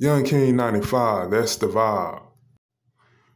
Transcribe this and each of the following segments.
Young King 95, that's the vibe.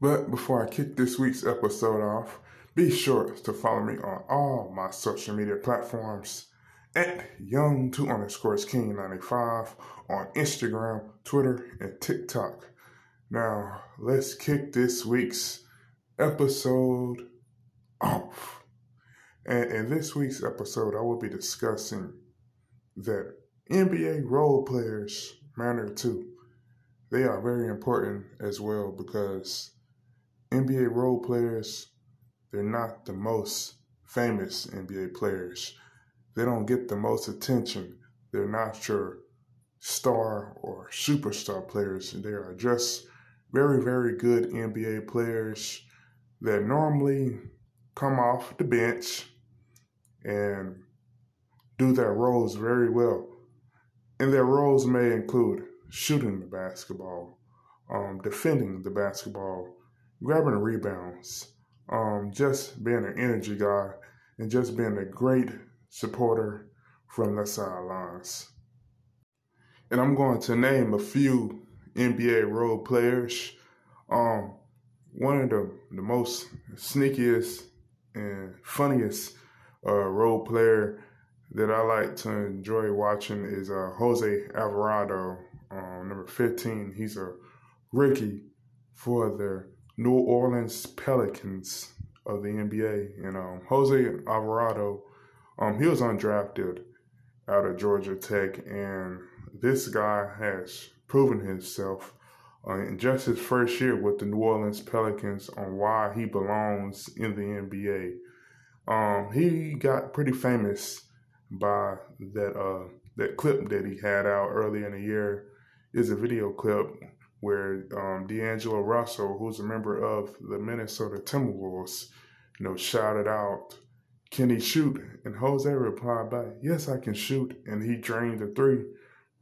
But before I kick this week's episode off, be sure to follow me on all my social media platforms at Young2 underscores King 95 on Instagram, Twitter, and TikTok. Now, let's kick this week's episode off. And in this week's episode, I will be discussing that NBA role players matter too they are very important as well because NBA role players, they're not the most famous NBA players. They don't get the most attention. They're not your star or superstar players. They are just very, very good NBA players that normally come off the bench and do their roles very well. And their roles may include shooting the basketball, um, defending the basketball, grabbing the rebounds, um, just being an energy guy, and just being a great supporter from the sidelines. And I'm going to name a few NBA role players. Um, one of the, the most sneakiest and funniest uh, role player that I like to enjoy watching is uh, Jose Alvarado um, number 15. He's a rookie for the New Orleans Pelicans of the NBA. And um, Jose Alvarado, um, he was undrafted out of Georgia Tech, and this guy has proven himself uh, in just his first year with the New Orleans Pelicans on why he belongs in the NBA. Um, he got pretty famous by that uh, that clip that he had out early in the year is a video clip where um, D'Angelo Russell, who's a member of the Minnesota Timberwolves, you know, shouted out, "Can he shoot?" And Jose replied by, "Yes, I can shoot." And he drained the three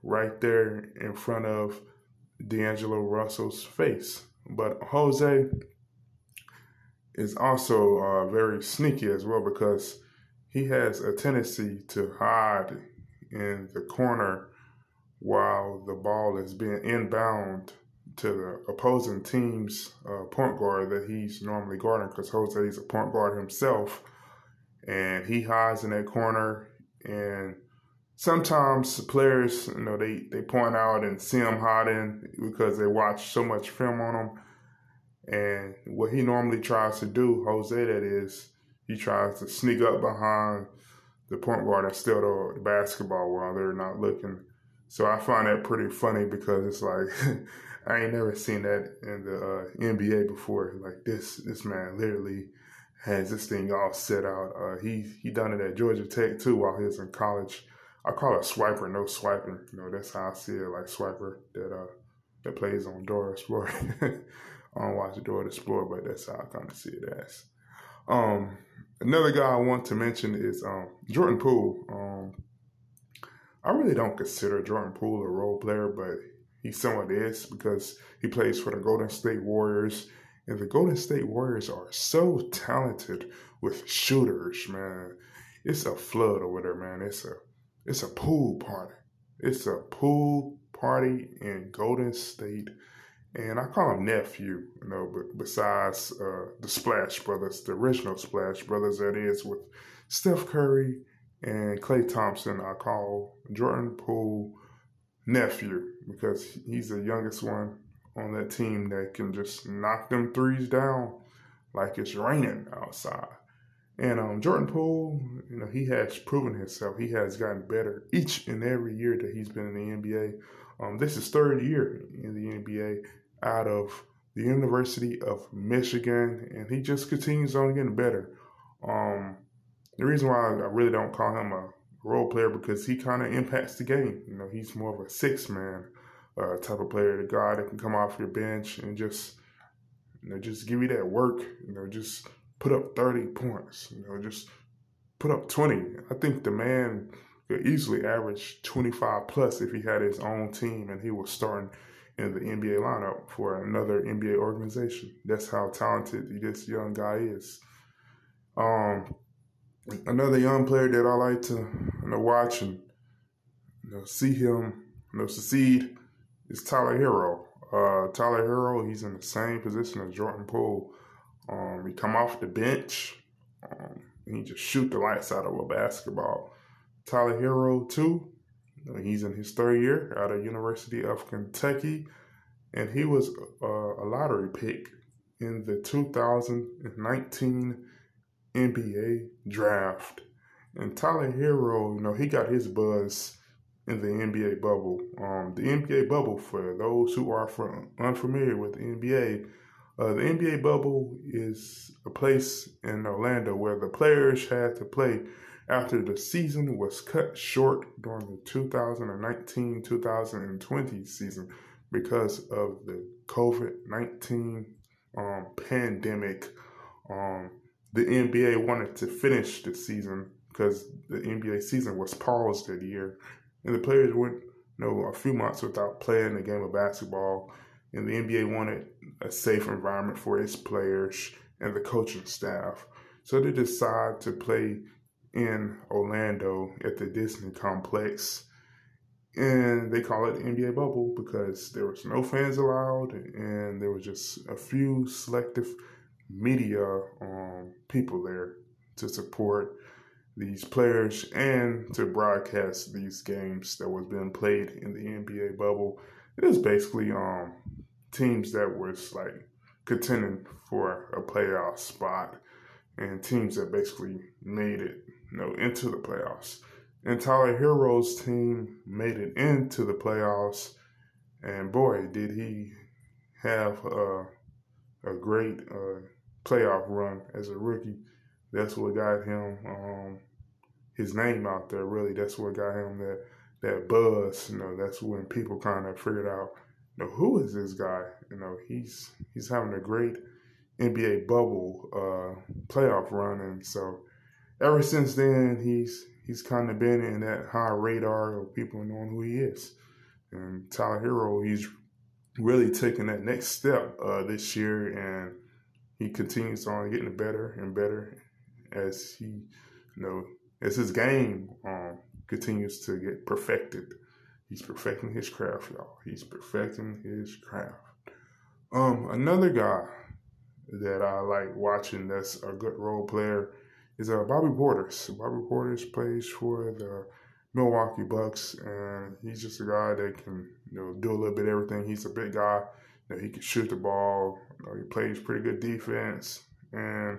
right there in front of D'Angelo Russell's face. But Jose is also uh, very sneaky as well because he has a tendency to hide in the corner the ball is being inbound to the opposing team's uh, point guard that he's normally guarding because Jose is a point guard himself. And he hides in that corner. And sometimes players, you know, they, they point out and see him hiding because they watch so much film on him. And what he normally tries to do, Jose, that is, he tries to sneak up behind the point guard and steal the basketball while they're not looking so I find that pretty funny because it's like I ain't never seen that in the uh, NBA before. Like this, this man literally has this thing all set out. Uh, he he done it at Georgia Tech too while he was in college. I call it swiper, no swiping. You know, that's how I see it, like swiper that uh that plays on Dora Explorer. I don't watch Dora but that's how I kind of see it as. Um, another guy I want to mention is um, Jordan Poole. Um, I really don't consider Jordan Poole a role player, but he somewhat is because he plays for the Golden State Warriors. And the Golden State Warriors are so talented with shooters, man. It's a flood over there, man. It's a it's a pool party. It's a pool party in Golden State. And I call him nephew, you know, but besides uh, the Splash Brothers, the original Splash Brothers, that is with Steph Curry and Klay Thompson, I call Jordan Poole nephew because he's the youngest one on that team that can just knock them threes down like it's raining outside. And um, Jordan Poole, you know, he has proven himself. He has gotten better each and every year that he's been in the NBA. Um, this is third year in the NBA out of the University of Michigan, and he just continues on getting better. Um, the reason why I really don't call him a role player because he kind of impacts the game. You know, he's more of a six man uh, type of player, the guy that can come off your bench and just you know just give you that work. You know, just put up thirty points. You know, just put up twenty. I think the man could easily average twenty five plus if he had his own team and he was starting in the NBA lineup for another NBA organization. That's how talented this young guy is. Um, another young player that I like to you know, watch and you know, see him you know, succeed is Tyler Herro. Uh, Tyler Herro, he's in the same position as Jordan Poole. Um, he come off the bench, um, he just shoot the lights out of a basketball. Tyler Herro too. He's in his third year out of University of Kentucky, and he was a lottery pick in the 2019 NBA draft. And Tyler Herro, you know, he got his buzz in the NBA bubble. Um, the NBA bubble, for those who are from, unfamiliar with the NBA, uh, the NBA bubble is a place in Orlando where the players had to play after the season was cut short during the 2019 2020 season because of the COVID 19 um, pandemic. Um, the NBA wanted to finish the season because the NBA season was paused that year, and the players went you know a few months without playing a game of basketball. And the NBA wanted a safe environment for its players and the coaching staff, so they decided to play in Orlando at the Disney complex. And they call it the NBA bubble because there was no fans allowed, and there was just a few selective media um, people there to support these players and to broadcast these games that was being played in the NBA bubble. It is basically um teams that was like contending for a playoff spot and teams that basically made it, you know, into the playoffs. And Tyler Herro's team made it into the playoffs, and boy, did he have a, a great uh, playoff run as a rookie. That's what got him um, his name out there. Really, that's what got him that that buzz. You know, that's when people kind of figured out, you know, who is this guy? You know, he's he's having a great NBA bubble uh, playoff run, and so ever since then, he's he's kind of been in that high radar of people knowing who he is. And Tyler Herro, he's really taking that next step uh, this year, and he continues on getting better and better as he, you know, as his game um, continues to get perfected. He's perfecting his craft, y'all. He's perfecting his craft. Um, another guy that I like watching that's a good role player is uh, Bobby Portis. Bobby Portis plays for the Milwaukee Bucks, and he's just a guy that can you know do a little bit of everything. He's a big guy. You know, he can shoot the ball. Know, he plays pretty good defense, and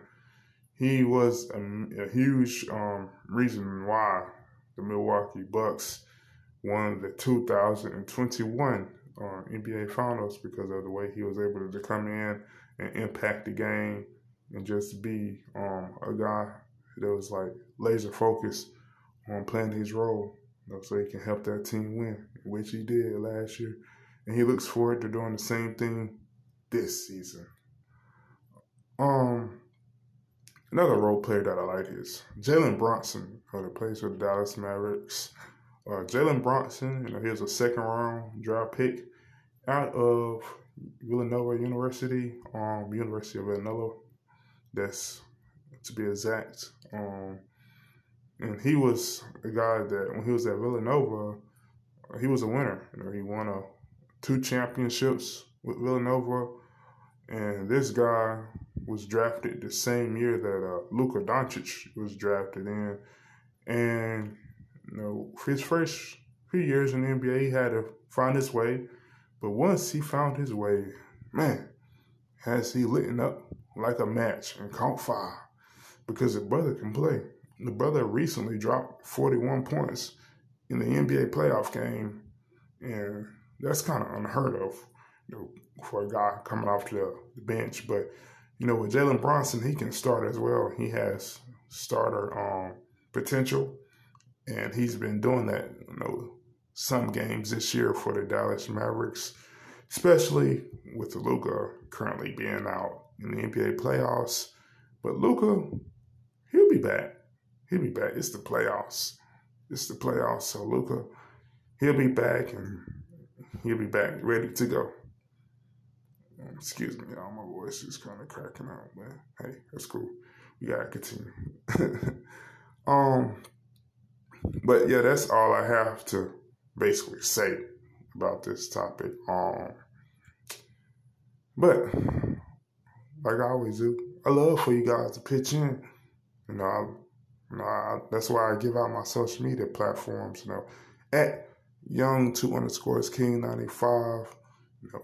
he was a, a huge um, reason why the Milwaukee Bucks won the 2021 uh, NBA Finals because of the way he was able to come in and impact the game and just be um, a guy that was like laser focused on playing his role, you know, so he can help that team win, which he did last year. And he looks forward to doing the same thing this season. Um, another role player that I like is Jalen Brunson, who plays for the Dallas Mavericks. Uh, Jalen Brunson, you know, he was a second round draft pick out of Villanova University, um, University of Villanova. That's to be exact. Um, and he was a guy that when he was at Villanova, he was a winner. You know, he won a two championships with Villanova, and this guy was drafted the same year that uh, Luka Doncic was drafted in, and you know his first few years in the NBA, he had to find his way, but once he found his way, man, has he lit up like a match and caught fire? Because the brother can play. The brother recently dropped 41 points in the NBA playoff game, and that's kind of unheard of you know, for a guy coming off the, the bench. But you know, with Jalen Brunson, he can start as well. He has starter um, potential, and he's been doing that. You know, some games this year for the Dallas Mavericks, especially with Luka currently being out in the NBA playoffs. But Luka, he'll be back. He'll be back. It's the playoffs. It's the playoffs. So Luka, he'll be back and he'll be back, ready to go. Excuse me, y'all. My voice is kind of cracking out, but hey, that's cool. We gotta continue. um, but yeah, that's all I have to basically say about this topic. Um, but like I always do, I love for you guys to pitch in. You know, I, you know I, that's why I give out my social media platforms. You know, at young two underscores king ninety five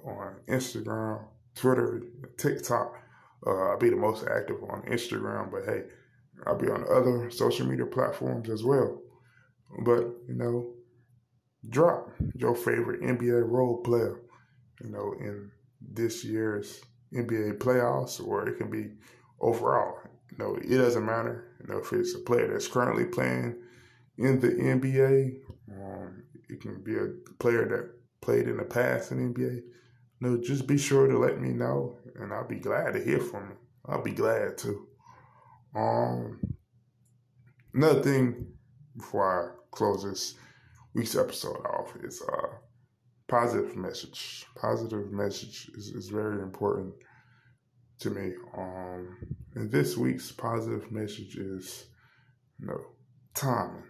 on Instagram, Twitter, TikTok. Uh, I'll be the most active on Instagram, but hey, I'll be on other social media platforms as well. But you know, drop your favorite NBA role player. You know, in this year's NBA playoffs, or it can be overall. You know, it doesn't matter. You know, if it's a player that's currently playing in the NBA, um, it can be a player that played in the past in NBA. Know, just be sure to let me know, and I'll be glad to hear from you. I'll be glad to. Um, another thing before I close this week's episode off is uh positive message. Positive message is, is very important to me. Um, and this week's positive message is you know, timing.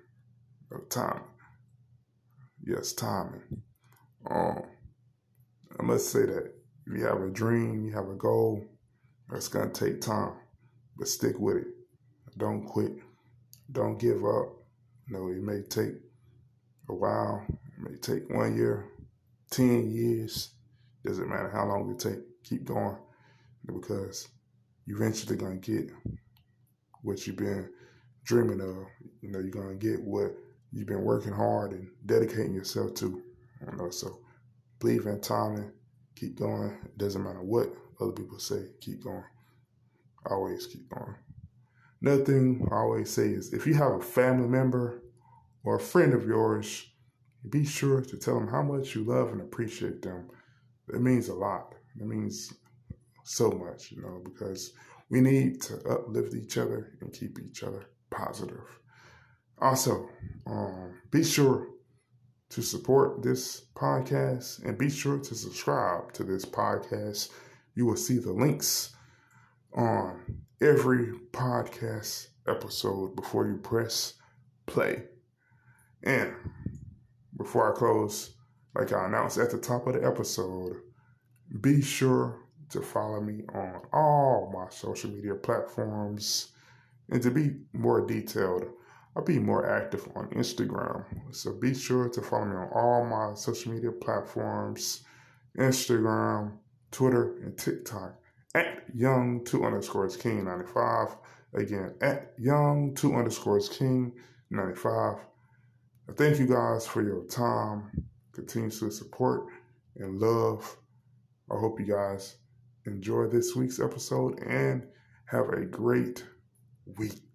Know, timing. Yes, timing. Um, I must say that if you have a dream, you have a goal, that's gonna take time, but stick with it. Don't quit. Don't give up. Know, it may take a while. It may take one year, ten years. Doesn't matter how long it take. Keep going because you eventually gonna get what you've been dreaming of. You know, you're gonna get what you've been working hard and dedicating yourself to. You know, so believe in timing, keep going. It doesn't matter what other people say, keep going. Always keep going. Another thing I always say is if you have a family member or a friend of yours, be sure to tell them how much you love and appreciate them. It means a lot. It means so much, you know, because we need to uplift each other and keep each other positive. Also, um, be sure to support this podcast and be sure to subscribe to this podcast. You will see the links on every podcast episode before you press play. And before I close, like I announced at the top of the episode, be sure to follow me on all my social media platforms. And to be more detailed, I'll be more active on Instagram. So be sure to follow me on all my social media platforms Instagram, Twitter, and TikTok at young two underscores king 95. Again, at young two underscores king 95. Thank you guys for your time, continuously support, and love. I hope you guys enjoy this week's episode and have a great week.